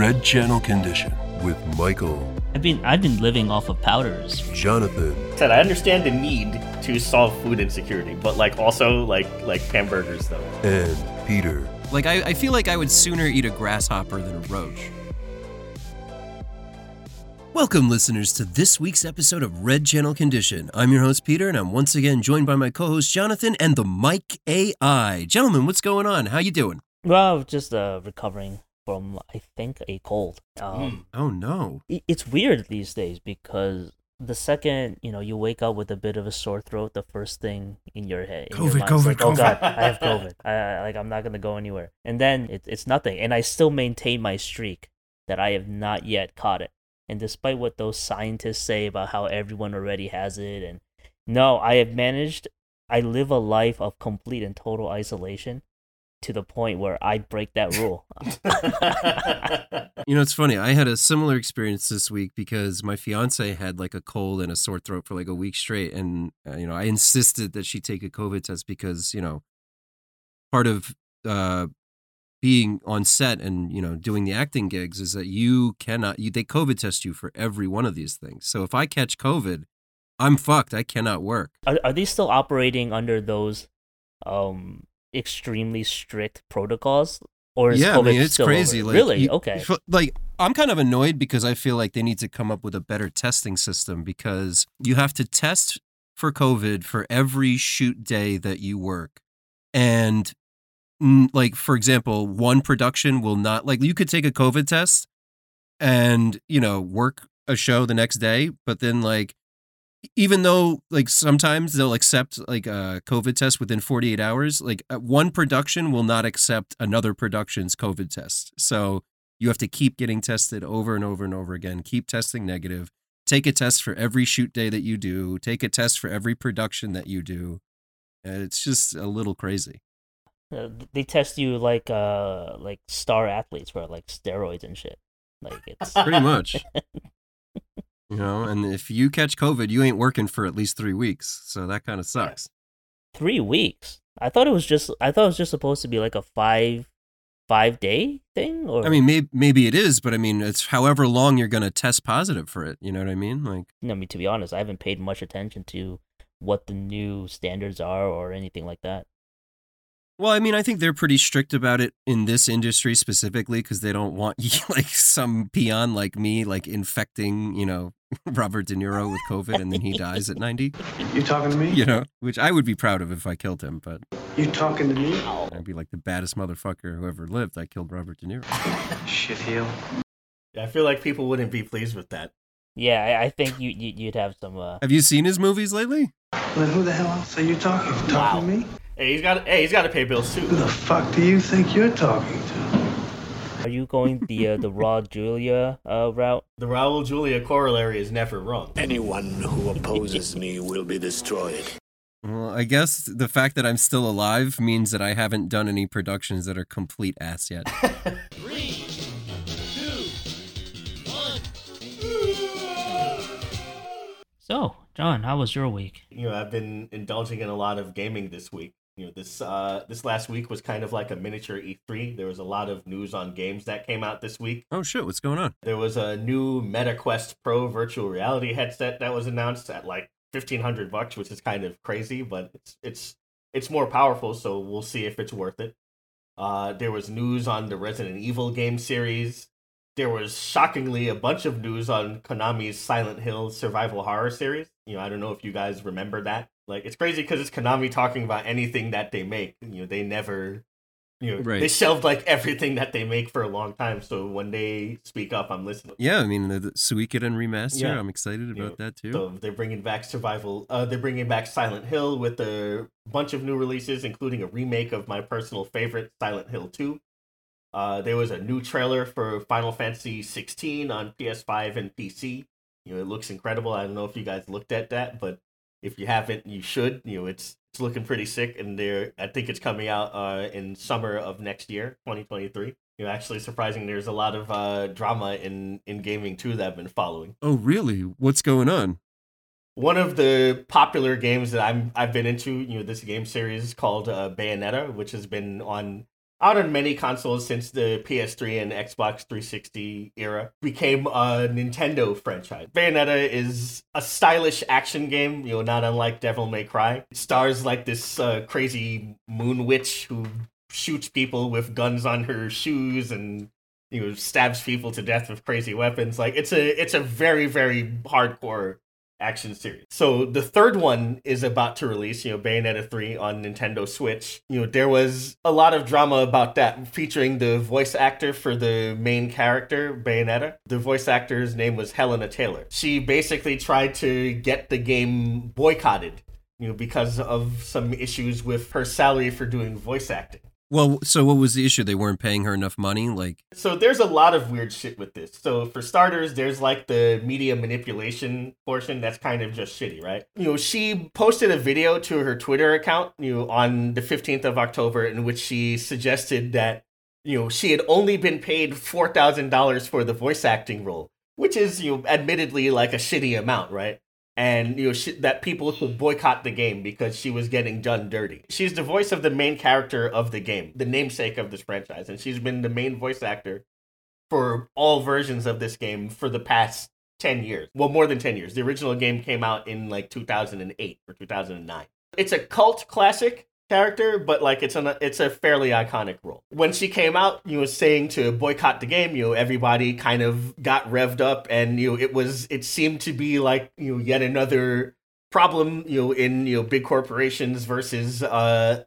Red Channel Condition with Michael, I've been I've been living off of powders. Jonathan, Said I understand the need to solve food insecurity, but like also like like hamburgers though. and Peter. Like, I, I feel like I would sooner eat a grasshopper than a roach. Welcome, listeners, to this week's episode of Red Channel Condition. I'm your host, Peter, and I'm once again joined by my co-host, Jonathan, and the Mike AI. Gentlemen, what's going on? How you doing? Well, just uh, recovering from I think a cold. Um, Oh, no. it's weird these days because the second you know you wake up with a bit of a sore throat, the first thing in your head, in your COVID, mind COVID, like, oh COVID." god, I have COVID. I, I like I'm not gonna go anywhere, and then it, it's nothing, and I still maintain my streak that I have not yet caught it. And despite what those scientists say about how everyone already has it, and no, I have managed. I live a life of complete and total isolation to the point where I break that rule. You know, it's funny. I had a similar experience this week because my fiance had like a cold and a sore throat for like a week straight. And, uh, you know, I insisted that she take a COVID test because, you know, part of uh, being on set and, you know, doing the acting gigs is that you cannot, you, they COVID test you for every one of these things. So if I catch COVID, I'm fucked. I cannot work. Are, are they still operating under those um extremely strict protocols or is yeah, COVID I mean, it's crazy. Like, really? you- okay. Like, I'm kind of annoyed because I feel like they need to come up with a better testing system because you have to test for COVID for every shoot day that you work. And, like, for example, one production will not, like, you could take a COVID test and, you know, work a show the next day, but then, like, even though like sometimes they'll accept like a COVID test within 48 hours, like uh, one production will not accept another production's COVID test. So you have to keep getting tested over and over and over again. Keep testing negative. Take a test for every shoot day that you do. Take a test for every production that you do. It's just a little crazy. Uh, they test you like uh like star athletes for like steroids and shit. Like it's Pretty much. You know, and if you catch COVID, you ain't working for at least three weeks. So that kind of sucks. 3 weeks. I thought it was just I thought it was just supposed to be like a 5 5 day thing or I mean, maybe maybe it is, but I mean, it's however long you're going to test positive for it. You know what I mean? Like, I mean to be honest, I haven't paid much attention to what the new standards are or anything like that. well, I mean, I think they're pretty strict about it in this industry specifically because they don't want like some peon like me like infecting, you know, Robert De Niro with COVID and then he dies at 90. You talking to me? You know, which I would be proud of if I killed him, but You talking to me? I'd be like the baddest motherfucker who ever lived. I killed Robert De Niro. Shit heel. I feel like people wouldn't be pleased with that. Yeah, I, I think you, you you'd have some uh Have you seen his movies lately? Well, then who the hell else are you talking? Talking Wow. to me? Hey, he's got hey, he's got to pay bills too. Who the fuck do you think you're talking to? Are you going the uh, the Raul Julia uh, route? The Raul Julia corollary is never wrong. Anyone who opposes me will be destroyed. Well, I guess the fact that I'm still alive means that I haven't done any productions that are complete ass yet. Three, two, one. So, John, how was your week? You know, I've been indulging in a lot of gaming this week. You know, this uh this last week was kind of like a miniature E3. There was a lot of news on games that came out this week. oh shit, what's going on? There was a new MetaQuest Pro virtual reality headset that was announced at like fifteen hundred bucks, which is kind of crazy, but it's it's it's more powerful, so we'll see if it's worth it. Uh, there was news on the Resident Evil game series. There was shockingly a bunch of news on Konami's Silent Hill survival horror series. You know, I don't know if you guys remember that. Like, it's crazy because it's Konami talking about anything that they make. You know, they never you know, Right. they shelved like everything that they make for a long time. So when they speak up, I'm listening. Yeah, I mean the, the Suikoden remaster. Yeah. I'm excited about that too. So they're bringing back Survival. Uh, they're bringing back Silent Hill with a bunch of new releases, including a remake of my personal favorite, Silent Hill 2. Uh, there was a new trailer for Final Fantasy 16 on PS5 and PC. You know, it looks incredible. I don't know if you guys looked at that, but if you haven't, you should. You know, it's it's looking pretty sick, and there I think it's coming out uh, in summer of next year, 2023. You know, actually surprising. There's a lot of uh, drama in in gaming too that I've been following oh really? What's going on? one of the popular games that I'm I've been into, you know, this game series called uh, Bayonetta, which has been on out on many consoles since the PS3 and Xbox 360 era, became a Nintendo franchise. Bayonetta is a stylish action game, you know, not unlike Devil May Cry. It stars like this uh, crazy moon witch who shoots people with guns on her shoes and you know stabs people to death with crazy weapons. Like it's a it's a very very hardcore action series. So the third one is about to release, you know, Bayonetta 3 on Nintendo Switch. You know, there was a lot of drama about that featuring the voice actor for the main character, Bayonetta. The voice actor's name was Helena Taylor. She basically tried to get the game boycotted, you know, because of some issues with her salary for doing voice acting. Well, so what was the issue? They weren't paying her enough money. Like, So there's a lot of weird shit with this. So for starters, there's like the media manipulation portion that's kind of just shitty, right? You know, she posted a video to her Twitter account, you know, on the 15th of October in which she suggested that, you know, she had only been paid $4,000 for the voice acting role, which is, you know, admittedly like a shitty amount, right? And you know she, that people should boycott the game because she was getting done dirty. She's the voice of the main character of the game, the namesake of this franchise, and she's been the main voice actor for all versions of this game for the past 10 years. Well, more than 10 years. The original game came out in like 2008 or 2009. It's a cult classic character, but like it's an it's a fairly iconic role. When she came out, you know, saying to boycott the game, you know, everybody kind of got revved up, and you know, it was it seemed to be like you know yet another problem, you know, in you know big corporations versus uh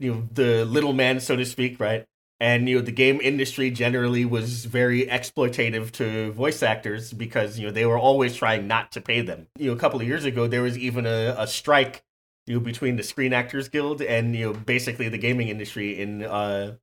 you know the little man, so to speak, right? And you know the game industry generally was very exploitative to voice actors because you know they were always trying not to pay them. You know, a couple of years ago there was even a, a strike you know, between the Screen Actors Guild and you know basically the gaming industry in uh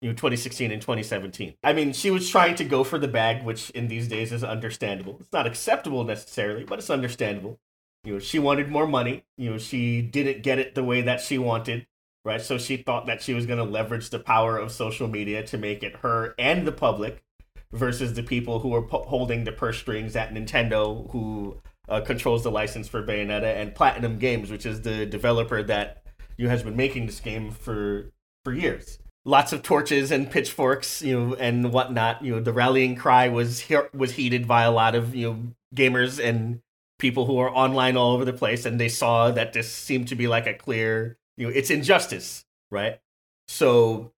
you know 2016 and 2017. I mean, she was trying to go for the bag, which in these days is understandable. It's not acceptable necessarily, but it's understandable. You know, she wanted more money. You know, she didn't get it the way that she wanted, right? So she thought that she was going to leverage the power of social media to make it her and the public versus the people who are po- holding the purse strings at Nintendo who uh, controls the license for Bayonetta, and Platinum Games, which is the developer that you has been making this game for for years. Lots of torches and pitchforks, you know, and whatnot. You know, the rallying cry was he- was heeded by a lot of you know gamers and people who are online all over the place, and they saw that this seemed to be like a clear, you know, it's injustice, right? So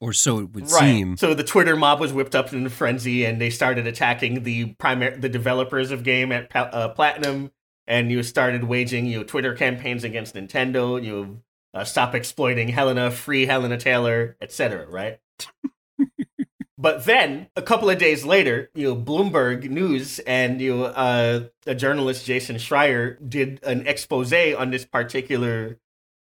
or so it would right. seem. So the Twitter mob was whipped up in a frenzy, and they started attacking the primary the developers of game at uh, Platinum, and you started waging you know Twitter campaigns against Nintendo. You uh, stop exploiting Helena, free Helena Taylor, etc. Right. but then a couple of days later, you know, Bloomberg News and you know, uh, a journalist Jason Schreier did an expose on this particular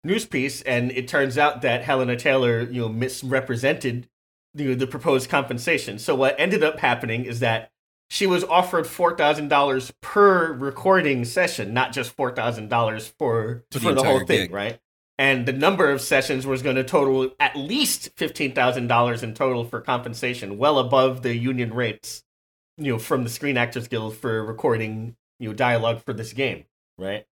news piece, and it turns out that Helena Taylor, you know, misrepresented you know, the proposed compensation. So what ended up happening is that she was offered four thousand dollars per recording session, not just four thousand dollars for For for the the, whole thing, gig. right? And the number of sessions was going to total at least fifteen thousand dollars in total for compensation, well above the union rates, you know, from the Screen Actors Guild for recording, you know, dialogue for this game, right?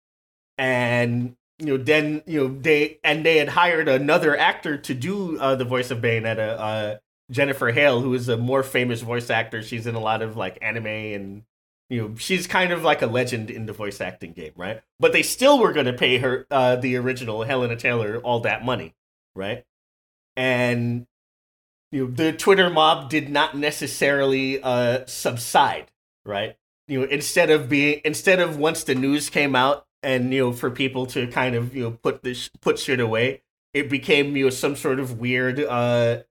And you know, then you know they and they had hired another actor to do uh, the voice of Bayonetta, uh, Jennifer Hale, who is a more famous voice actor. She's in a lot of like anime and you know she's kind of like a legend in the voice acting game, right? But they still were going to pay her uh, the original Helena Taylor all that money, right? And you know the Twitter mob did not necessarily uh, subside, right? You know instead of being instead of once the news came out and you know for people to kind of you know put this put shit away, it became you know some sort of weird uh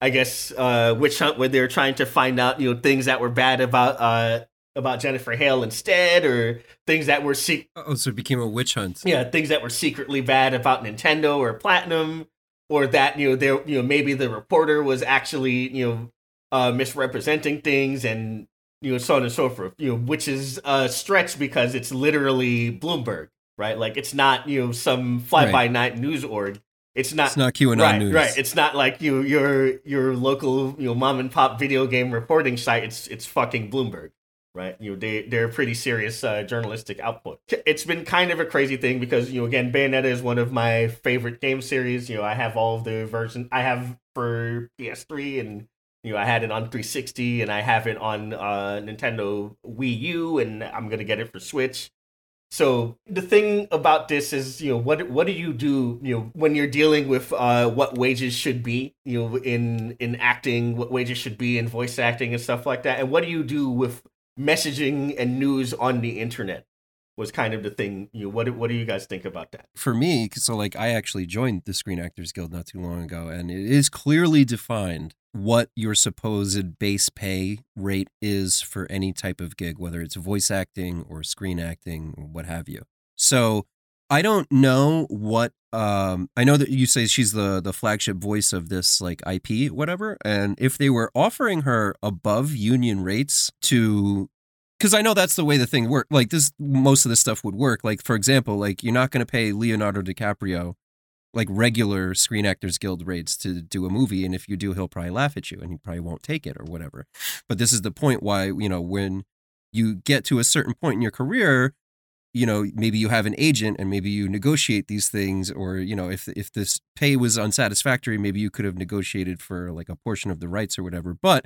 I guess uh witch hunt where they're trying to find out you know things that were bad about uh about Jennifer Hale instead or things that were se- Oh, so it became a witch hunt. yeah things that were secretly bad about Nintendo or Platinum or that you know there you know maybe the reporter was actually you know uh misrepresenting things and you know so on and so forth you know which is a stretch because it's literally Bloomberg right like it's not you know some fly by night news org it's not It's not QAnon right, news. Right, It's not like you your your local you know mom and pop video game reporting site. It's it's fucking Bloomberg, right? You know they they're a pretty serious uh, journalistic output. It's been kind of a crazy thing because you know again Bayonetta is one of my favorite game series. You know I have all of the versions. I have for PS3 and you know I had it on 360 and I have it on uh, Nintendo Wii U and I'm gonna get it for Switch. So the thing about this is, you know, what what do you do, you know, when you're dealing with uh, what wages should be, you know, in in acting, what wages should be in voice acting and stuff like that, and what do you do with messaging and news on the internet? Was kind of the thing. You know, what what do you guys think about that? for me, so like I actually joined the Screen Actors Guild not too long ago, and it is clearly defined what your supposed base pay rate is for any type of gig, whether it's voice acting or screen acting, what have you. So I don't know what um I know that you say she's the the flagship voice of this like IP whatever and if they were offering her above union rates to because I know that's the way the thing work. Like this, most of this stuff would work. Like for example, like you're not going to pay Leonardo DiCaprio like regular Screen Actors Guild rates to do a movie, and if you do, he'll probably laugh at you and he probably won't take it or whatever. But this is the point why you know when you get to a certain point in your career, you know maybe you have an agent and maybe you negotiate these things, or you know if if this pay was unsatisfactory, maybe you could have negotiated for like a portion of the rights or whatever. But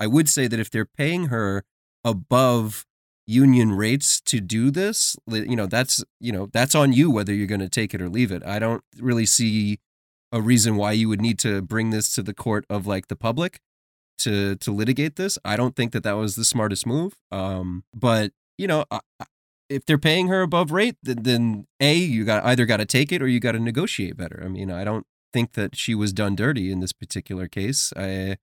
I would say that if they're paying her above union rates to do this you know that's you know that's on you whether you're going to take it or leave it. I don't really see a reason why you would need to bring this to the court of like the public to to litigate this. I don't think that that was the smartest move um but you know I, if they're paying her above rate then, then a you got either got to take it or you got to negotiate better. I mean i don't think that she was done dirty in this particular case. I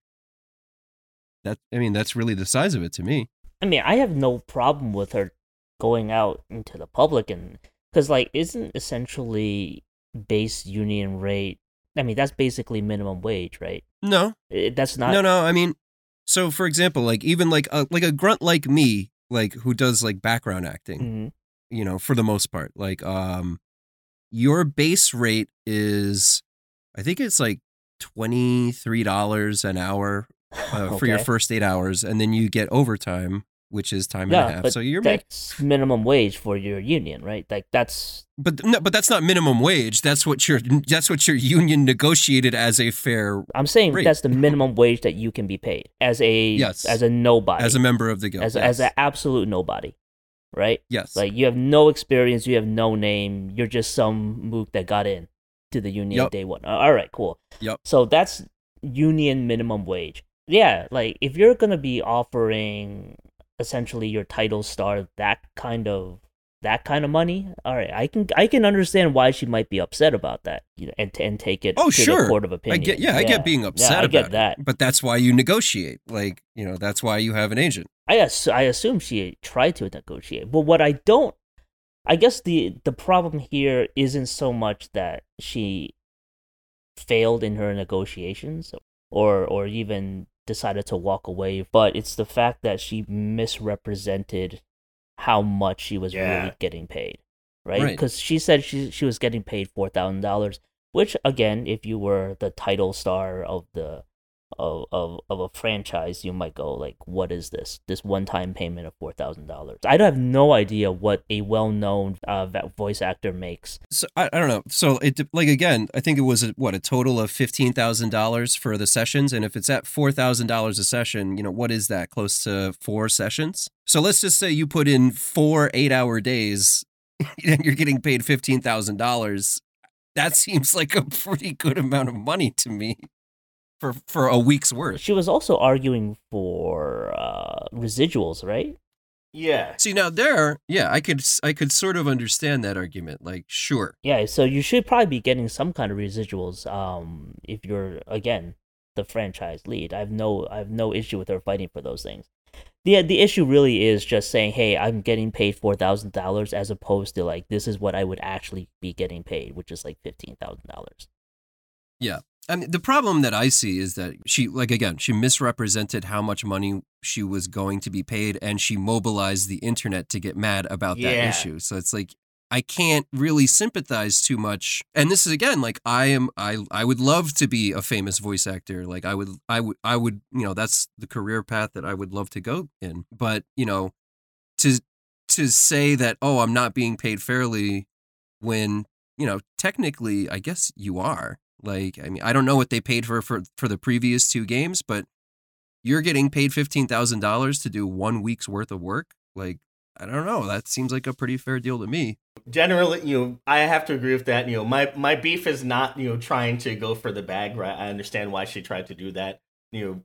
that i mean that's really the size of it to me I mean, I have no problem with her going out into the public and because like isn't essentially base union rate. I mean, that's basically minimum wage, right? no It, that's not. no, no. I mean, so for example, like even like a, like a grunt like me, like who does like background acting, Mhm. you know, for the most part, like um, your base rate is, I think it's like twenty three dollars an hour uh, for your first eight hours, and then you get overtime, which is time and a half. So you're making, that's minimum wage for your union, right? Like that's but no, but that's not minimum wage. That's what your that's what your union negotiated as a fair I'm saying Rate. that's the minimum wage that you can be paid as a Yes. as a nobody, as a member of the guild. as yes. as an absolute nobody, right? yes, Like you have no experience, you have no name, you're just some mook that got in to the union Yup. day one. All right, cool. Yup. So that's union minimum wage. Yeah, like if you're gonna be offering essentially your title star that kind of that kind of money, all right, I can I can understand why she might be upset about that, you know, and and take it Oh, to sure. the court of I opinion. get yeah, I get being upset yeah, I about get it. that. But that's why you negotiate. Like, you know, that's why you have an agent. I ass- I assume she tried to negotiate. But what I don't I guess the the problem here isn't so much that she failed in her negotiations or or even decided to walk away, but it's the fact that she misrepresented how much she was Yeah. really getting paid. Right? Right. Because she said she she was getting paid four thousand dollars, which again, if you were the title star of the of, of of a franchise, you might go like, "What is this? This one-time payment of four thousand dollars?" I have no idea what a well-known uh, voice actor makes. So I, I don't know. So it like again, I think it was a, what a total of fifteen thousand dollars for the sessions, and if it's at four thousand dollars a session, you know what is that? Close to four sessions. So let's just say you put in four eight-hour days, and you're getting paid fifteen thousand dollars. That seems like a pretty good amount of money to me for for a week's worth. She was also arguing for uh, residuals, right? Yeah. See now there, yeah, I could I could sort of understand that argument. Like, sure, Yeah, so you should probably be getting some kind of residuals. Um, if you're again the franchise lead, I have no I have no issue with her fighting for those things. the The issue really is just saying, "Hey, I'm getting paid four thousand dollars," as opposed to like, "This is what I would actually be getting paid," which is like fifteen thousand dollars. I mean, the problem that I see is that she, like, again, she misrepresented how much money she was going to be paid, and she mobilized the internet to get mad about that Yeah. issue. So it's like I can't really sympathize too much. And this is again, like, I am, I, I would love to be a famous voice actor. Like, I would, I would, I would, you know, that's the career path that I would love to go in. But you know, to to say that, oh, I'm not being paid fairly, when you know, technically, I guess you are Like, I mean, I don't know what they paid for for, for the previous two games, but you're getting paid fifteen thousand dollars to do one week's worth of work. Like, I don't know. That seems like a pretty fair deal to me. generally you know i have to agree with that you know my my beef is not you know trying to go for the bag right i understand why she tried to do that you know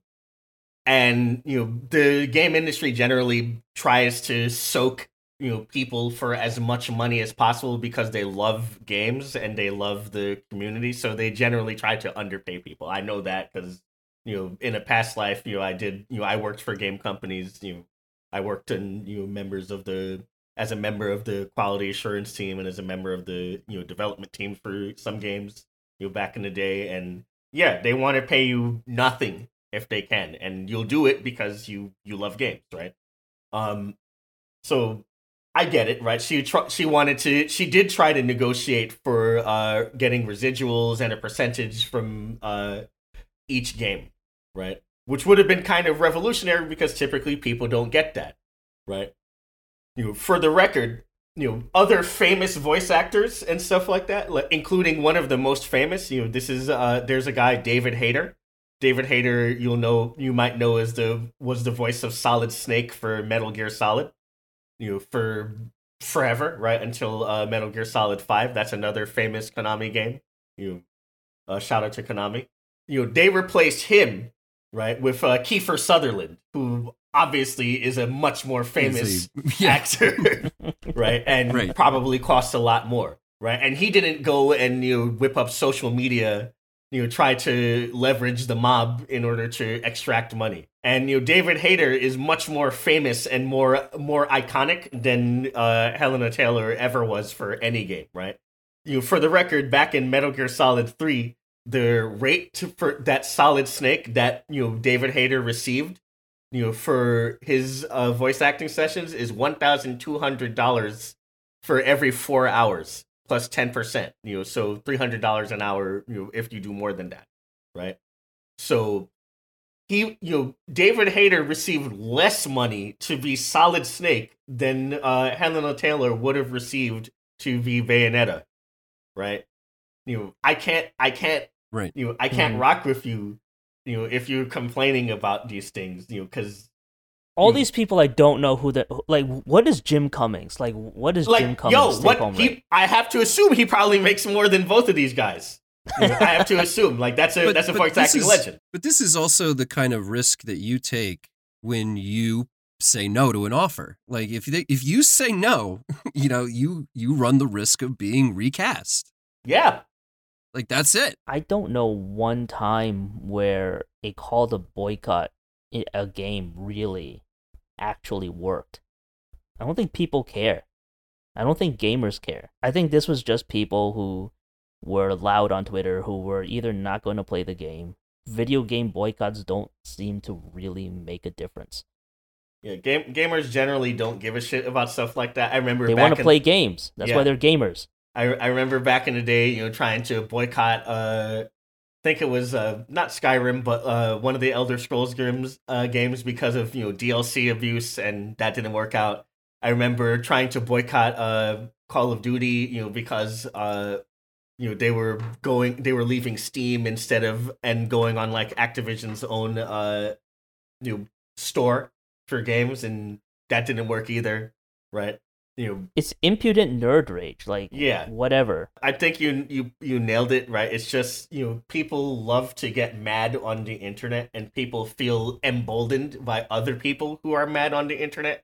and you know the game industry generally tries to soak you know people for as much money as possible because they love games and they love the community. So they generally try to underpay people. I know that because you know in a past life you know i did you know i worked for game companies you know i worked in you know members of the as a member of the quality assurance team and as a member of the you know development team for some games you know back in the day. And yeah they want to pay you nothing if they can. And you'll do it because you you love games right? Um so i get it right she tr- she wanted to she did try to negotiate for uh getting residuals and a percentage from uh each game right which would have been kind of revolutionary because typically people don't get that right you know, for the record, you know, other famous voice actors and stuff like that, like, including one of the most famous. You know, this is uh, there's a guy David Hayter. David Hayter, you'll know, you might know as the was the voice of Solid Snake for Metal Gear Solid. You know, for forever, right until uh, Metal Gear Solid Five. That's another famous Konami game. You, uh, shout out to Konami. You know, they replaced him right with uh, Kiefer Sutherland, who obviously is a much more famous yeah. actor, right? And Right. probably costs a lot more, right? And he didn't go and you know whip up social media, you know, try to leverage the mob in order to extract money. And you know, David Hayter is much more famous and more more iconic than uh, Helena Taylor ever was for any game, right? You know, for the record, back in Metal Gear Solid Three, the rate to, for that Solid Snake that you know David Hayter received you know, for his uh, voice acting sessions is one thousand two hundred dollars for every four hours plus ten percent. You know, so three hundred dollars an hour. You know, if you do more than that, right? So he, you know, David Hayter received less money to be Solid Snake than uh, Helena Taylor would have received to be Bayonetta, right? You know, I can't, I can't, Right. you know, I can't Mhm. rock with you you know, if you're complaining about these things, you know, because All Hmm. these people I don't know who that like. What is Jim Cummings? Like, what is Jim like, Cummings? yo, what home he, rate? I have to assume he probably makes more than both of these guys. I have to assume, like, that's a But- that's a but voice acting is- legend. But this is also the kind of risk that you take when you say no to an offer. Like if they, if you say no, you know, you you run the risk of being recast. Yeah, Like that's it. I don't know one time where a called a boycott a game really actually worked. I don't think people care. I don't think gamers care. I think this was just people who were loud on Twitter who were either not going to play the game. Video game boycotts don't seem to really make a difference. yeah. Game gamers generally don't give a shit about stuff like that. I remember They want to play games. That's Yeah. why they're gamers. I I remember back in the day, you know, trying to boycott. Uh, think it was uh not Skyrim, but uh one of the Elder Scrolls games uh games because of you know DLC abuse, and that didn't work out. I remember trying to boycott uh Call of Duty, you know, because uh you know they were going they were leaving Steam instead of and going on like Activision's own uh you know store for games, and that didn't work either, right? You know, It's impudent nerd rage. Like, Yeah. whatever. I think you you you nailed it right. It's just you know people love to get mad on the internet, and people feel emboldened by other people who are mad on the internet,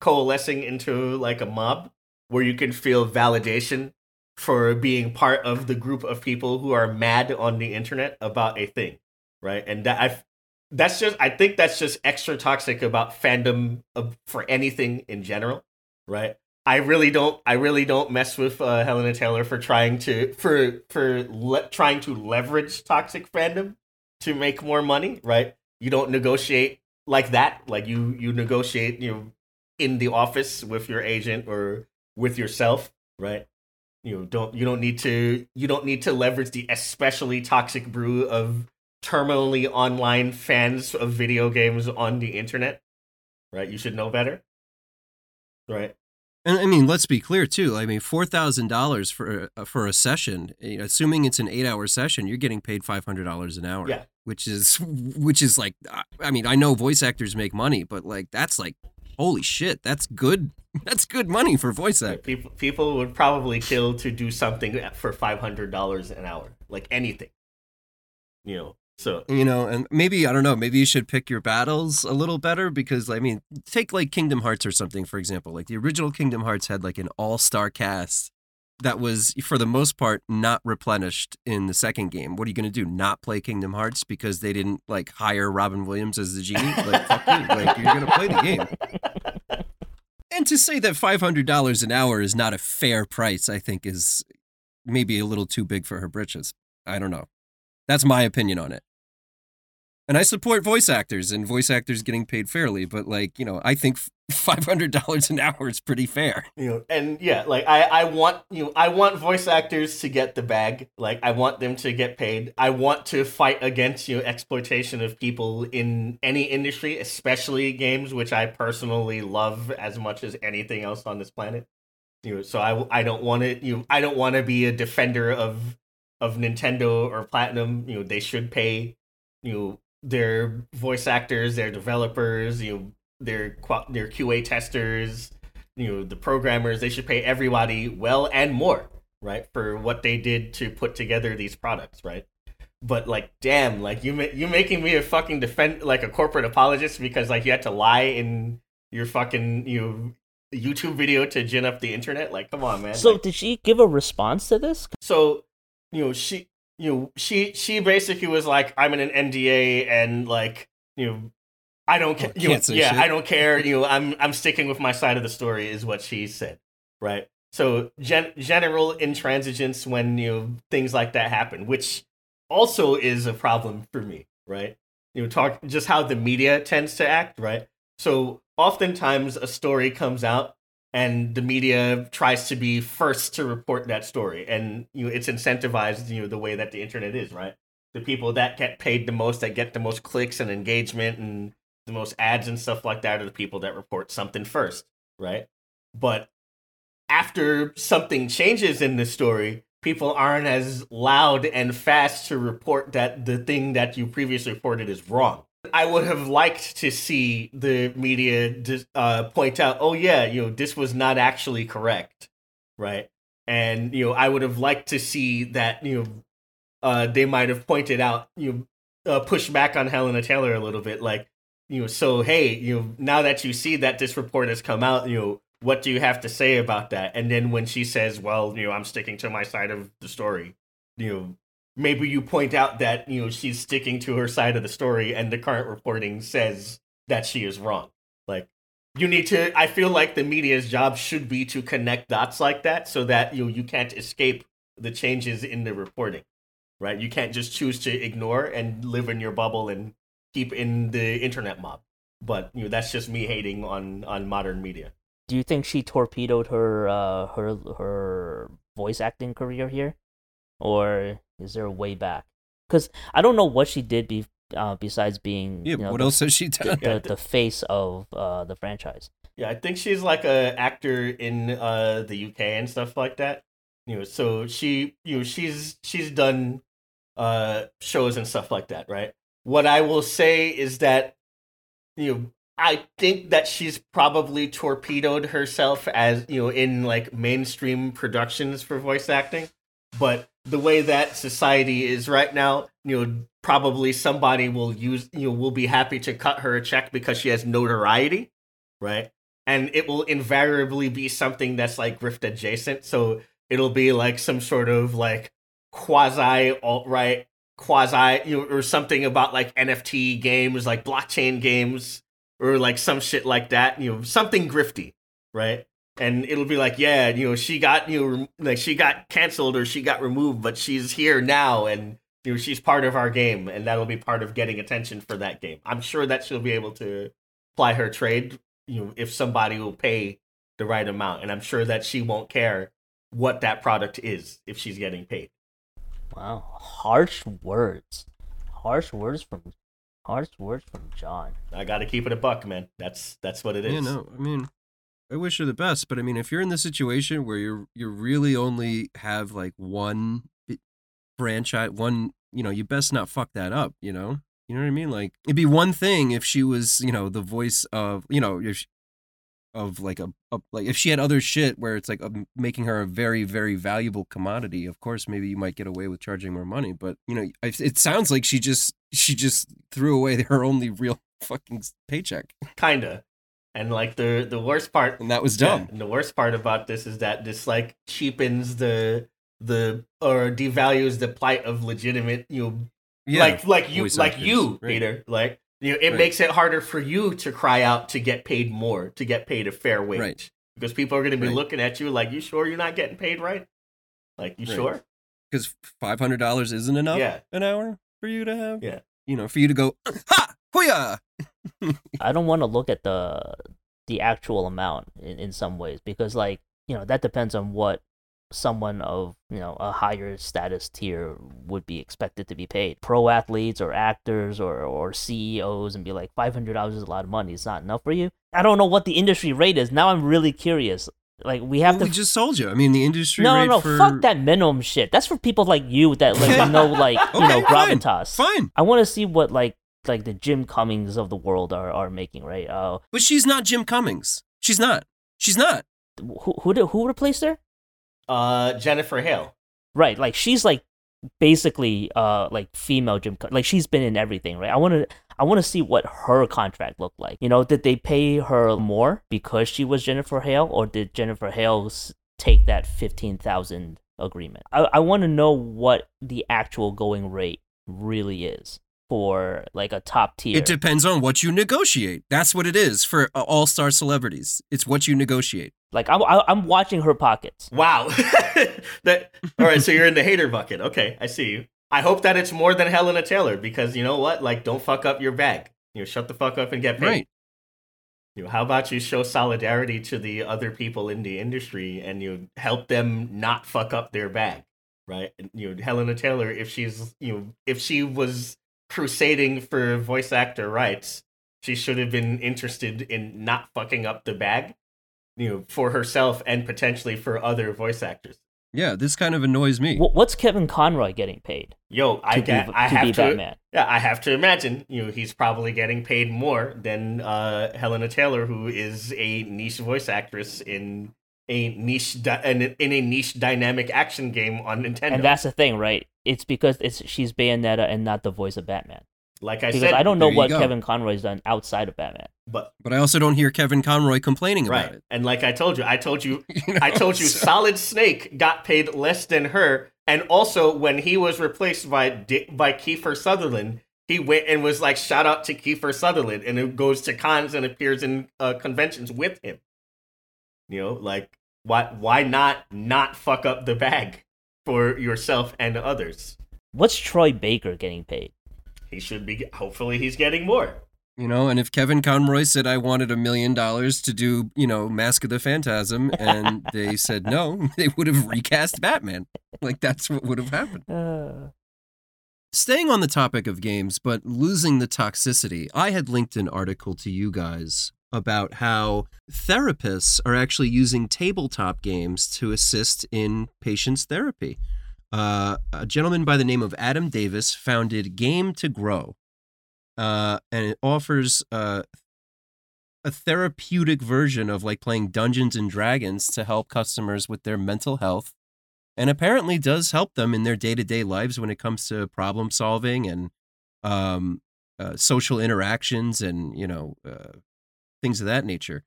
coalescing into like a mob where you can feel validation for being part of the group of people who are mad on the internet about a thing, right? And that I that's just I think that's just extra toxic about fandom of, for anything in general, right? I really don't. I really don't mess with uh, Helena Taylor for trying to for for le- trying to leverage toxic fandom to make more money. Right? You don't negotiate like that. Like you you negotiate you know in the office with your agent or with yourself. Right? You know, don't you don't need to you don't need to leverage the especially toxic brew of terminally online fans of video games on the internet. Right? You should know better. Right? And I mean, let's be clear too. I mean, four thousand dollars for a, uh, for a session, eh, assuming it's an eight-hour session, you're getting paid five hundred dollars an hour. Yeah. which is which is like, I mean, I know voice actors make money, but like that's like, holy shit, that's good. That's good money for voice acting. People people would probably kill to do something for five hundred dollars an hour, like anything. You know, so You know, and maybe I don't know. Maybe you should pick your battles a little better because I mean, take like Kingdom Hearts or something for example. Like the original Kingdom Hearts had like an all-star cast that was for the most part not replenished in the second game. What are you going to do? Not play Kingdom Hearts because they didn't like hire Robin Williams as the genie? Like fuck you. Like you're going to play the game. And to say that $500 an hour is not a fair price, I think is maybe a little too big for her britches. I don't know. That's my opinion on it. And I support voice actors and voice actors getting paid fairly, but like, you know, I think $500 an hour is pretty fair. you know, and yeah, like I I want you know I want voice actors to get the bag. Like I want them to get paid. I want to fight against you know, exploitation of people in any industry, especially games, which I personally love as much as anything else on this planet. You know, so I I don't want to you know, I don't want to be a defender of of Nintendo or Platinum. You know, they should pay you know their voice actors, their developers, you know their their QA testers, you know the programmers. They should pay everybody well and more, right, for what they did to put together these products, right. But like, damn, like you you making me a fucking defend like a corporate apologist because like you had to lie in your fucking you know, YouTube video to gin up the internet. Like, come on, man. So Like- did she give a response to this? so you know she you know she she basically was like i'm in an nda and like you know i don't care Oh, you know, yeah shit. i don't care you know i'm i'm sticking with my side of the story is what she said right? So gen- general intransigence when you know things like that happen which also is a problem for me right? You know talk just how the media tends to act right? So oftentimes a story comes out and the media tries to be first to report that story. And you know it's incentivized you know the way that the internet is right? The people that get paid the most that get the most clicks and engagement and the most ads and stuff like that are the people that report something first right? But after something changes in the story people aren't as loud and fast to report that the thing that you previously reported is wrong I would have liked to see the media uh, point out, oh yeah, you know, this was not actually correct, right? And you know, I would have liked to see that you know, uh, they might have pointed out, you know, uh, push back on Helena Taylor a little bit, like you know, so hey, you know, now that you see that this report has come out, you know, what do you have to say about that? And then when she says, well, you know, I'm sticking to my side of the story, you know, maybe you point out that you know she's sticking to her side of the story and the current reporting says that she is wrong. Like you need to i feel like the media's job should be to connect dots like that so that you know, you can't escape the changes in the reporting right? You can't just choose to ignore and live in your bubble and keep in the internet mob. But you know that's just me hating on on modern media. Do you think she torpedoed her uh, her her voice acting career here, or is there a way back? Because I don't know what she did be, uh, besides being Yeah, you know, what the, else has she done? Yeah, the, the face of uh, the franchise. Yeah, I think she's like a actor in uh the UK and stuff like that. You know, so she you know she's she's done uh shows and stuff like that, right? What I will say is that you know I think that she's probably torpedoed herself as you know in like mainstream productions for voice acting, but the way that society is right now, you know, probably somebody will use you know will be happy to cut her a check because she has notoriety, right? and it will invariably be something that's like grift adjacent. So it'll be like some sort of like quasi alt right, quasi you know, or something about like NFT games, like blockchain games, or like some shit like that. You know, something grifty, right? And it'll be like, yeah, you know, she got you know, like she got canceled or she got removed, but she's here now, and you know, she's part of our game, and that'll be part of getting attention for that game. I'm sure that she'll be able to ply her trade you know if somebody will pay the right amount and i'm sure that she won't care what that product is if she's getting paid. Wow, harsh words, harsh words from harsh words from John. i gotta keep it a buck man. That's that's what it is. You know, I mean, I wish her the best, but I mean, if you're in the situation where you're you really only have like one franchise, one you know, you best not fuck that up. You know, you know what I mean? Like it'd be one thing if she was, you know, the voice of, you know, if she- of like a, a like if she had other shit where it's like um making her a very very valuable commodity. Of course, maybe you might get away with charging more money, but you know, it sounds like she just she just threw away her only real fucking paycheck, Kinda. And like the the worst part and that was Yeah, dumb. and the worst part about this is that this like cheapens the the or devalues the plight of legitimate you know Yeah, like like you like actors, you right. Peter like you know it Right. makes it harder for you to cry out to get paid more to get paid a fair wage Right. because people are going to be looking at you like you sure you're not getting paid right like you sure because five hundred dollars isn't enough Yeah. an hour for you to have. Yeah. you know, for you to go ha hooyah. I don't want to look at the the actual amount in, in some ways because like you know that depends on what someone of you know a higher status tier would be expected to be paid pro athletes or actors or or ceos and be like $500 is a lot of money it's not enough for you i don't know what the industry rate is now i'm really curious like we have Well, we to just told you. I mean, the industry no rate no no for fuck that minimum shit that's for people like you that like know like you know Okay, fine. gravitas Fine, i want to see what like like the jim cummings of the world are are making right uh but she's not Jim Cummings. She's not. She's not. who who who replaced her? uh Jennifer Hale Right, like she's like basically uh like female Jim Cut- like she's been in everything, right? I want to I want to see what her contract looked like. You know, did they pay her more because she was Jennifer Hale or did Jennifer Hale take that 15,000 agreement? I I want to know what the actual going rate really is for like a top tier. It depends on what you negotiate. That's what it is for uh, all star celebrities. It's what you negotiate. like I'm I- I'm watching her pockets. wow that all right so you're in the hater bucket okay I see you I hope that it's more than Helena Taylor because you know what like don't fuck up your bag you know shut the fuck up and get paid Right. You know, how about you show solidarity to the other people in the industry and you help them not fuck up their bag, right? You know, Helena Taylor, if she's you know, if she was crusading for voice actor rights, she should have been interested in not fucking up the bag, you know, for herself and potentially for other voice actors. Yeah, this kind of annoys me. What's Kevin Conroy getting paid Yo, I to ga- be, I to have be to Batman? Yeah, I have to imagine, you know, he's probably getting paid more than uh, Helena Taylor, who is a niche voice actress in a niche di- in, a- in a niche dynamic action game on Nintendo. And that's the thing, right? It's because it's she's Bayonetta and not the voice of Batman. like I Because said, I don't know what go. Kevin Conroy's done outside of Batman. but But I also don't hear Kevin Conroy complaining about it. And like I told you, I told you, You know, I told you, so- Solid Snake got paid less than her, and also when he was replaced by Di- by Kiefer Sutherland, he went and was like, "Shout out to Kiefer Sutherland," and it goes to cons and appears in uh, conventions with him. You know, like why why not not fuck up the bag for yourself and others? What's Troy Baker getting paid? He should be. Hopefully, he's getting more. You know, and if Kevin Conroy said I wanted a million dollars to do, you know, Mask of the Phantasm, and they said no, they would have recast Batman. Like that's what would have happened. Uh, Staying on the topic of games, but losing the toxicity, I had linked an article to you guys about how therapists are actually using tabletop games to assist in patients' therapy. Uh, a gentleman by the name of Adam Davis founded Game to Grow, uh, and it offers uh, a therapeutic version of like playing Dungeons and Dragons to help customers with their mental health and apparently does help them in their day-to-day lives when it comes to problem solving and um, uh, social interactions and you know uh, things of that nature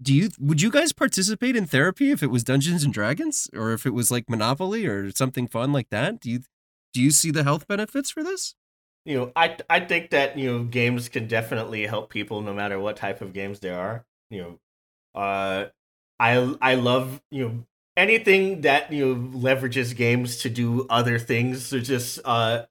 do you would you guys participate in therapy if it was dungeons and dragons or if it was like monopoly or something fun like that do you do you see the health benefits for this you know, I I think that you know games can definitely help people no matter what type of games there are. You know, uh, I I love you know anything that you know leverages games to do other things. To just uh,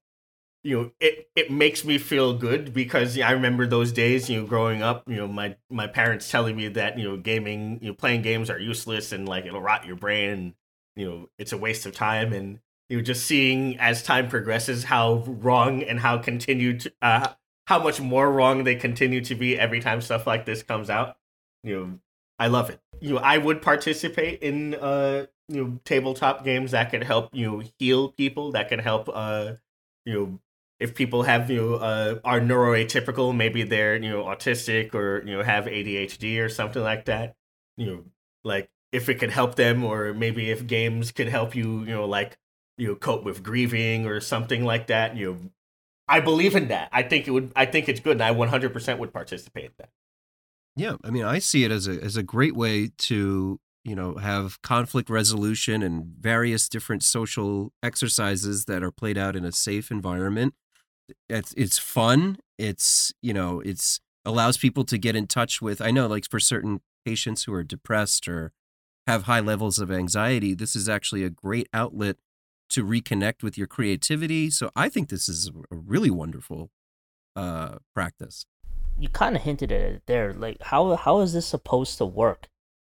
you know, it it makes me feel good because I remember those days. You know, growing up, you know, my my parents telling me that you know gaming, you know, playing games are useless and like it'll rot your brain. And, you know, it's a waste of time and you know, just seeing as time progresses how wrong and how continued to, uh, how much more wrong they continue to be every time stuff like this comes out. You know, I love it. You know, I would participate in uh you know tabletop games that can help you know, heal people. That can help uh you know if people have you know uh are neuroatypical, maybe they're you know autistic or you know have ADHD or something like that. You know, like if it could help them, or maybe if games could help you, you know, like you know cope with grieving or something like that. You know, I believe in that. I think it would. I think it's good, and I 100% would participate in that. Yeah, I mean, I see it as a as a great way to you know have conflict resolution and various different social exercises that are played out in a safe environment. It's it's fun. It's you know it's allows people to get in touch with. I know, like for certain patients who are depressed or have high levels of anxiety, this is actually a great outlet to reconnect with your creativity. So I think this is a really wonderful uh, practice you kind of hinted at it there. Like, how how is this supposed to work?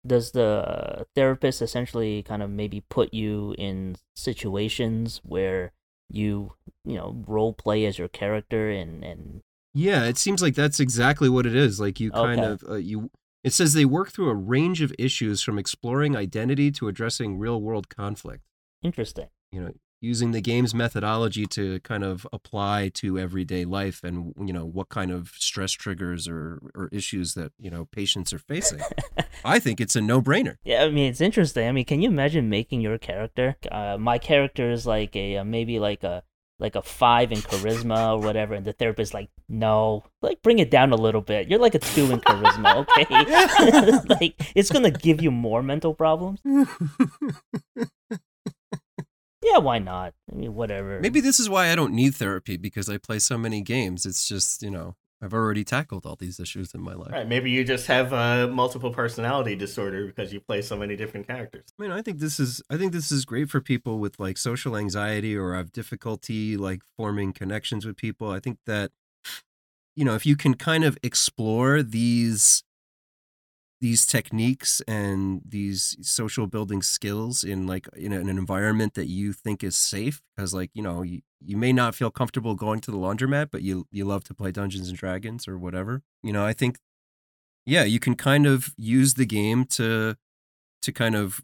Does the therapist essentially kind of maybe put you in situations where you you know role play as your character and and yeah, it seems like that's exactly what it is. Like you kind Okay. of uh, you. It says they work through a range of issues from exploring identity to addressing real world conflict. interesting. You know, using the game's methodology to kind of apply to everyday life and you know what kind of stress triggers or or issues that you know patients are facing. I think it's a no brainer. Yeah, I mean it's interesting. I mean, can you imagine making your character? Uh, my character is like a uh, maybe like a like a five in charisma or whatever, and the therapist like, no, like bring it down a little bit. You're like a two in charisma, okay? like it's gonna give you more mental problems. Yeah, why not? I mean, whatever. Maybe this is why I don't need therapy because I play so many games. It's just, you know, I've already tackled all these issues in my life. Right? Maybe you just have a multiple personality disorder because you play so many different characters. I mean, I think this is I think this is great for people with like social anxiety or have difficulty like forming connections with people. I think that you know, if you can kind of explore these these techniques and these social building skills in like in, an environment that you think is safe because like you know you, you may not feel comfortable going to the laundromat but you you love to play dungeons and dragons or whatever you know i think yeah you can kind of use the game to to kind of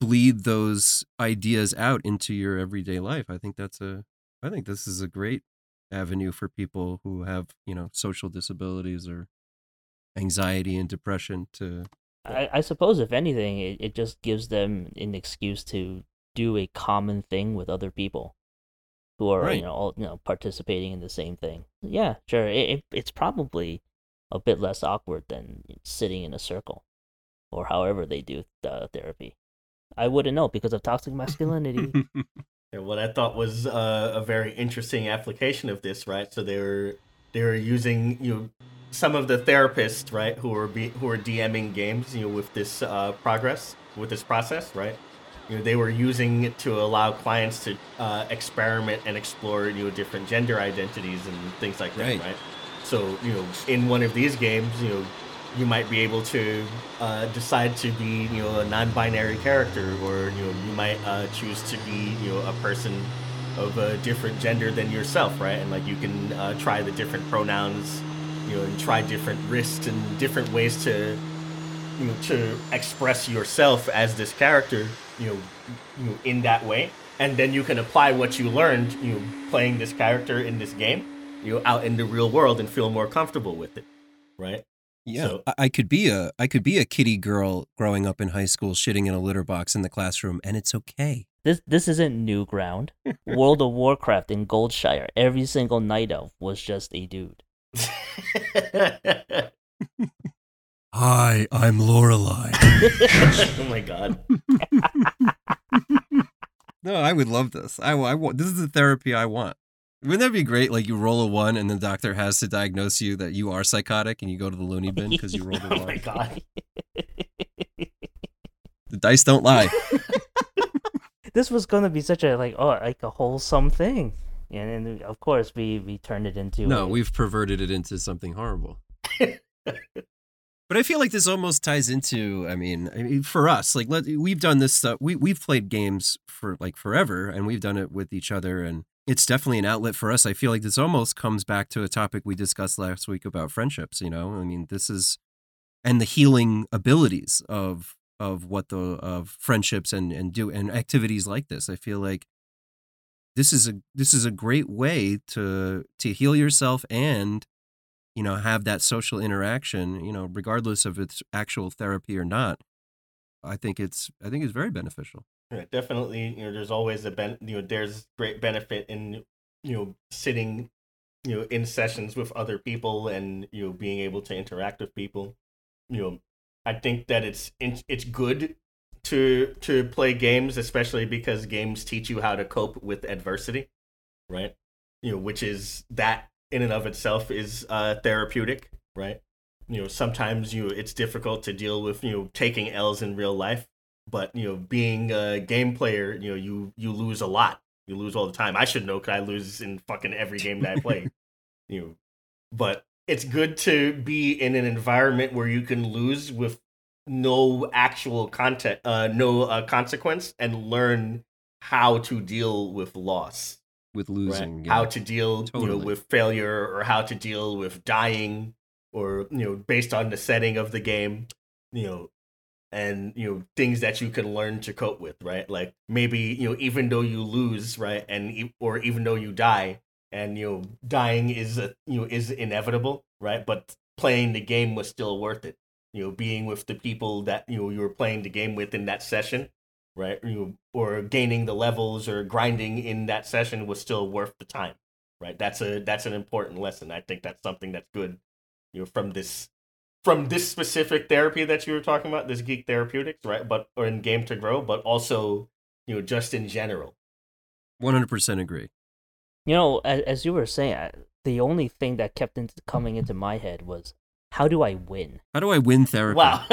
bleed those ideas out into your everyday life. I think that's a i think this is a great avenue for people who have you know social disabilities or anxiety and depression to I, I suppose if anything, it, it just gives them an excuse to do a common thing with other people who are Right. you know all, you know participating in the same thing. Yeah, sure. It, it it's probably a bit less awkward than sitting in a circle, or however they do the therapy. I wouldn't know because of toxic masculinity. Yeah, what I thought was uh, a very interesting application of this, right? So they were they were using you know some of the therapists, right, who were be, who were DMing games, you know, with this uh, progress, with this process, right? You know, they were using it to allow clients to uh, experiment and explore, you know, different gender identities and things like that, Right. right? So, you know, in one of these games, you know, you might be able to uh, decide to be, you know, a non-binary character, or you know, you might uh, choose to be, you know, a person of a different gender than yourself, right? And like you can uh, try the different pronouns, you know, and try different risks and different ways to, you know, to express yourself as this character, you know, you know, in that way, and then you can apply what you learned, you know, playing this character in this game, you know, out in the real world and feel more comfortable with it, right? Yeah, So- I, I could be a I could be a kitty girl growing up in high school, shitting in a litter box in the classroom, and it's okay. This this isn't new ground. World of Warcraft in Goldshire, every single night elf was just a dude. Hi, I'm Lorelai. oh my god. no, I would love this. I, I want this is the therapy I want. Wouldn't that be great? Like you roll a one, and the doctor has to diagnose you that you are psychotic, and you go to the loony bin because you rolled a one. Oh my one. god. The dice don't lie. This was gonna be such a like oh like a wholesome thing, and then of course we we turned it into No, a- we've perverted it into something horrible. But I feel like this almost ties into. I mean, I mean, for us, like let, we've done this stuff. We we've played games for like forever, and we've done it with each other, and it's definitely an outlet for us. I feel like this almost comes back to a topic we discussed last week about friendships. You know, I mean, this is and the healing abilities of of what the of friendships and and do and activities like this. I feel like this is a this is a great way to to heal yourself and you know have that social interaction you know regardless of its actual therapy or not i think it's i think it's very beneficial Yeah, definitely. You know, there's always a ben. You know, there's great benefit in you know sitting, you know, in sessions with other people and you know being able to interact with people. You know, I think that it's it's good to to play games, especially because games teach you how to cope with adversity, right? You know, which is that in and of itself is uh, therapeutic, right? You know, sometimes you it's difficult to deal with you know taking L's in real life but you know being a game player you know you you lose a lot you lose all the time i should know because i lose in fucking every game that i play you know but it's good to be in an environment where you can lose with no actual content uh no uh, consequence and learn how to deal with loss with right? losing yeah. how to deal you know with failure or how to deal with dying or you know based on the setting of the game you know and you know things that you can learn to cope with right like maybe you know even though you lose right and e- or even though you die and you know dying is a, you know is inevitable right? But playing the game was still worth it. You know being with the people that you know you were playing the game with in that session right? You know, or gaining the levels or grinding in that session was still worth the time right? That's a that's an important lesson. I think that's something that's good you know from this from this specific therapy that you were talking about this geek therapeutics right? But or in game to grow but also you know just in general. 100% agree You know, as, as you were saying, I- the only thing that kept into, coming into my head was, how do I win? how do i win therapy wow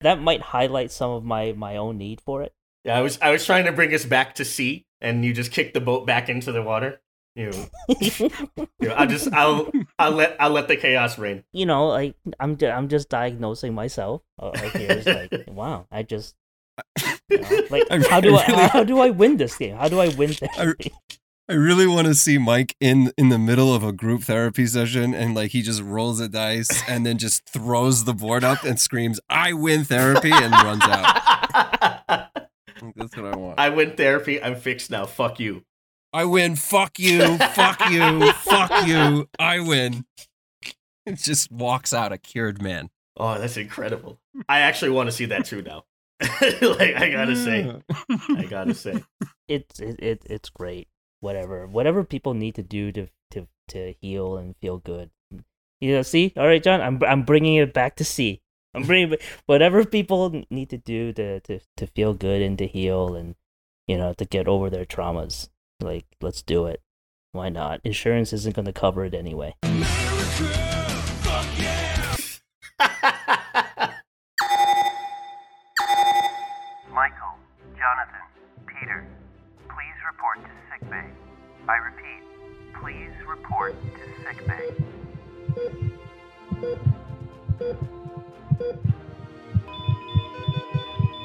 That might highlight some of my my own need for it. yeah i was i was trying to bring us back to sea and you just kicked the boat back into the water you know, you know i'll just i'll i'll let i'll let the chaos reign you know, like I'm I'm just diagnosing myself. Uh, Like here's like, wow, I just you know, like I how do I really- how do I win this game? How do I win therapy? I really want to see Mike in in the middle of a group therapy session and like he just rolls a dice and then just throws the board up and screams, "I win therapy!" and runs out. That's what I want. I win therapy. I'm fixed now. Fuck you. I win. Fuck you. Fuck you. Fuck you. I win. It just walks out a cured man. Oh, that's incredible. I actually want to see that too now. like I gotta say, I gotta say. It's it, it it's great. Whatever whatever people need to do to to to heal and feel good. You know, see, all right, John, I'm I'm bringing it back to C. I'm bringing whatever people need to do to to to feel good and to heal and you know to get over their traumas. Like, let's do it. Why not? Insurance isn't going to cover it anyway. Michael, sickbay. I repeat, please report to sickbay.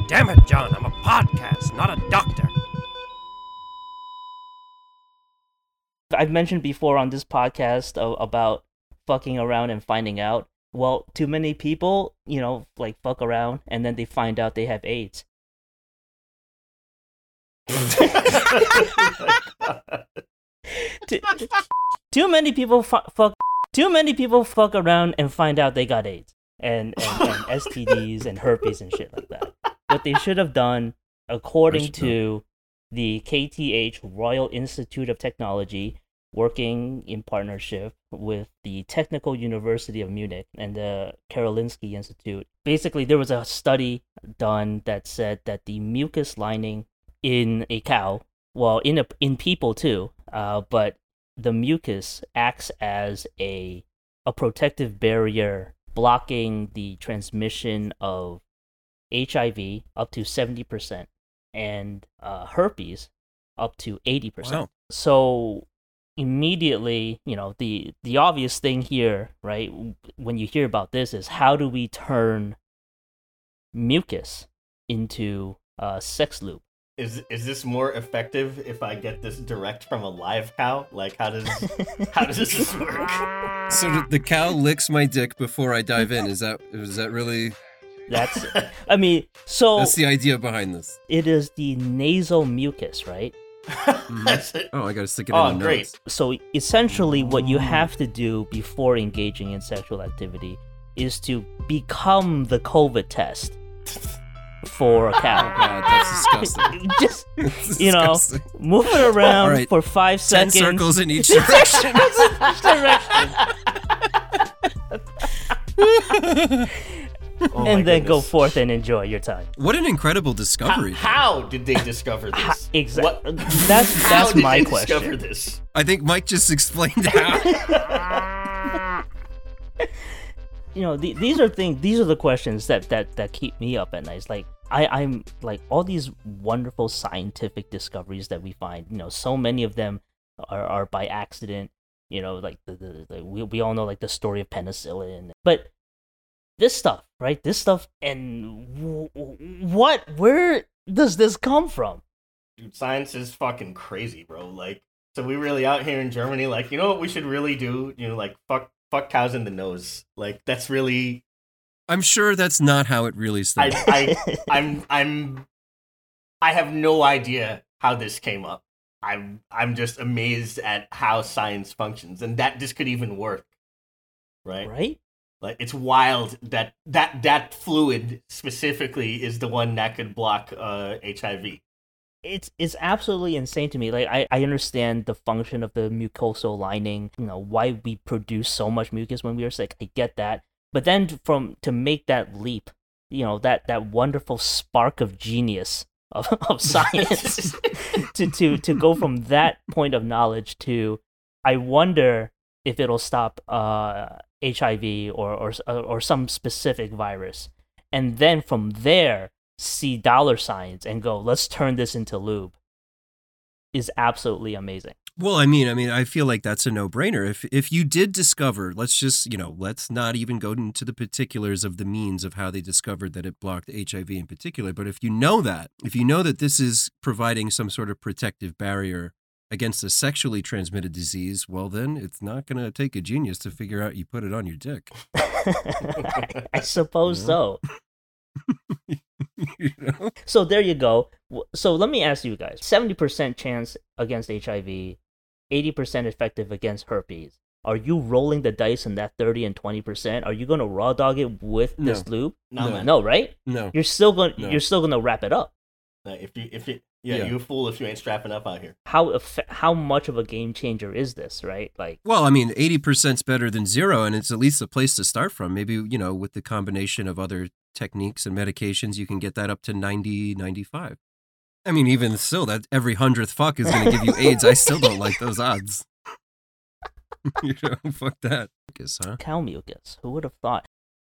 Damn it, John, I'm a podcast, not a doctor. I've mentioned before on this podcast a- about fucking around and finding out. Well, too many people, you know, like fuck around and then they find out they have AIDS. Too, too many people fu- fuck. Too many people fuck around and find out they got AIDS and, and, and STDs and herpes and shit like that. What they should have done, according to the KTH Royal Institute of Technology, working in partnership with the Technical University of Munich and the Karolinska Institute. Basically, there was a study done that said that the mucus lining in a cow, well, in a, in people too, uh, but the mucus acts as a a protective barrier blocking the transmission of HIV up to 70% and uh, herpes up to 80%. Wow. So immediately, you know, the the obvious thing here, right, when you hear about this is how do we turn mucus into a sex loop? Is is this more effective if I get this direct from a live cow? Like, how does how does this work? So the- the cow licks my dick before I dive in. Is that is that really? That's, I mean, so That's the idea behind this. it is the nasal mucus, right? Mm-hmm. That's it. Oh, I gotta stick it Oh, in the great. nose. So essentially, what you have to do before engaging in sexual activity is to become the COVID test for a oh, cow. God, that's disgusting. Just That's you know, disgusting. move it around All right, for five Ten seconds. circles in each direction. Oh and then go forth and enjoy your time. what an incredible discovery! how did they discover this? Exactly. What- That's How that's did my they discover question. this? I think Mike just explained how. You know, the, these are things. These are the questions that that that keep me up at night. It's like I I'm like all these wonderful scientific discoveries that we find. You know, so many of them are are by accident. You know, like the, the, the we we all know like the story of penicillin, but this stuff, right? This stuff, and w- w- what? Where does this come from? Dude, science is fucking crazy, bro. Like, so we really out here in Germany, like, you know what we should really do? You know, like, fuck, fuck cows in the nose. Like, that's really. I'm sure that's not how it really I. I, I'm, I'm, I have no idea how this came up. I'm, I'm just amazed at how science functions, and that this could even work. Right? right? Like, it's wild that that that fluid specifically is the one that could block uh, HIV. it's it's absolutely insane to me. Like I, I understand the function of the mucosal lining, you know, why we produce so much mucus when we are sick. I get that. But then from to make that leap, you know, that that wonderful spark of genius of, of science to, to to go from that point of knowledge to I wonder if it'll stop uh HIV or or or some specific virus. And then from there see dollar signs and go, let's turn this into lube is absolutely amazing. Well, I mean, I mean, I feel like that's a no-brainer. If if you did discover, let's just, you know, let's not even go into the particulars of the means of how they discovered that it blocked HIV in particular, but if you know that, if you know that this is providing some sort of protective barrier against a sexually transmitted disease, well then it's not going to take a genius to figure out you put it on your dick. I, suppose so. you know? So there you go. So let me ask you guys 70% chance against HIV, 80% effective against herpes. Are you rolling the dice in that 30 and 20%? Are you going to raw dog it with this No. lube? No, No. No, right? No. You're still going to No. you're still going to wrap it up. If you, if you, yeah, Yeah. you a fool if you ain't strapping up out here. How effe- how much of a game changer is this, right? Like Well, I mean, 80% is better than zero, and it's at least a place to start from. Maybe, you know, with the combination of other techniques and medications, you can get that up to 90, 95. I mean, even still, that every hundredth fuck is going to give you AIDS. I still don't like those odds. you know, fuck that. Guess, huh? cow mucus. Who would have thought?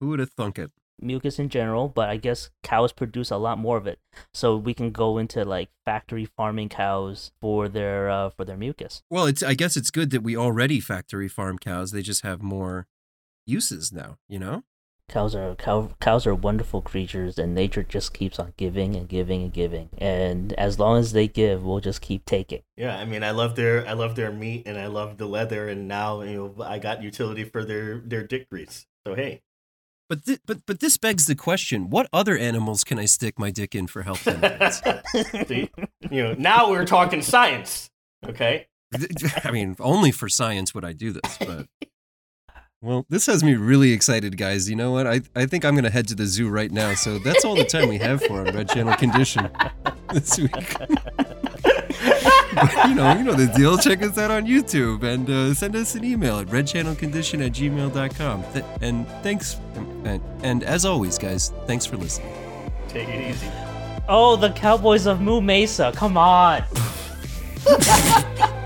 Who would have thunk it? mucus in general, but I guess cows produce a lot more of it. So we can go into like factory farming cows for their uh, for their mucus. Well, it's. I guess it's good that we already factory farm cows. They just have more uses now, you know? Cows are cow, cows are wonderful creatures, and nature just keeps on giving and giving and giving. And as long as they give, we'll just keep taking. Yeah, I mean, I love their, I love their meat, and I love the leather, and now you know I got utility for their their dick grease. So hey, But, thi- but, but this begs the question what other animals can I stick my dick in for health benefits? See, you know, now we're talking science. Okay, I mean, only for science would I do this, but. Well, this has me really excited, guys. You know what? I, I think I'm going to head to the zoo right now. So that's all the time we have for on Red Channel Condition this week. But, you know, you know the deal. Check us out on YouTube and uh, send us an email at redchannelcondition at gmail.com. Th- and thanks. And, and as always, guys, thanks for listening. take it easy. Oh, the Cowboys of Moo Mesa! Come on.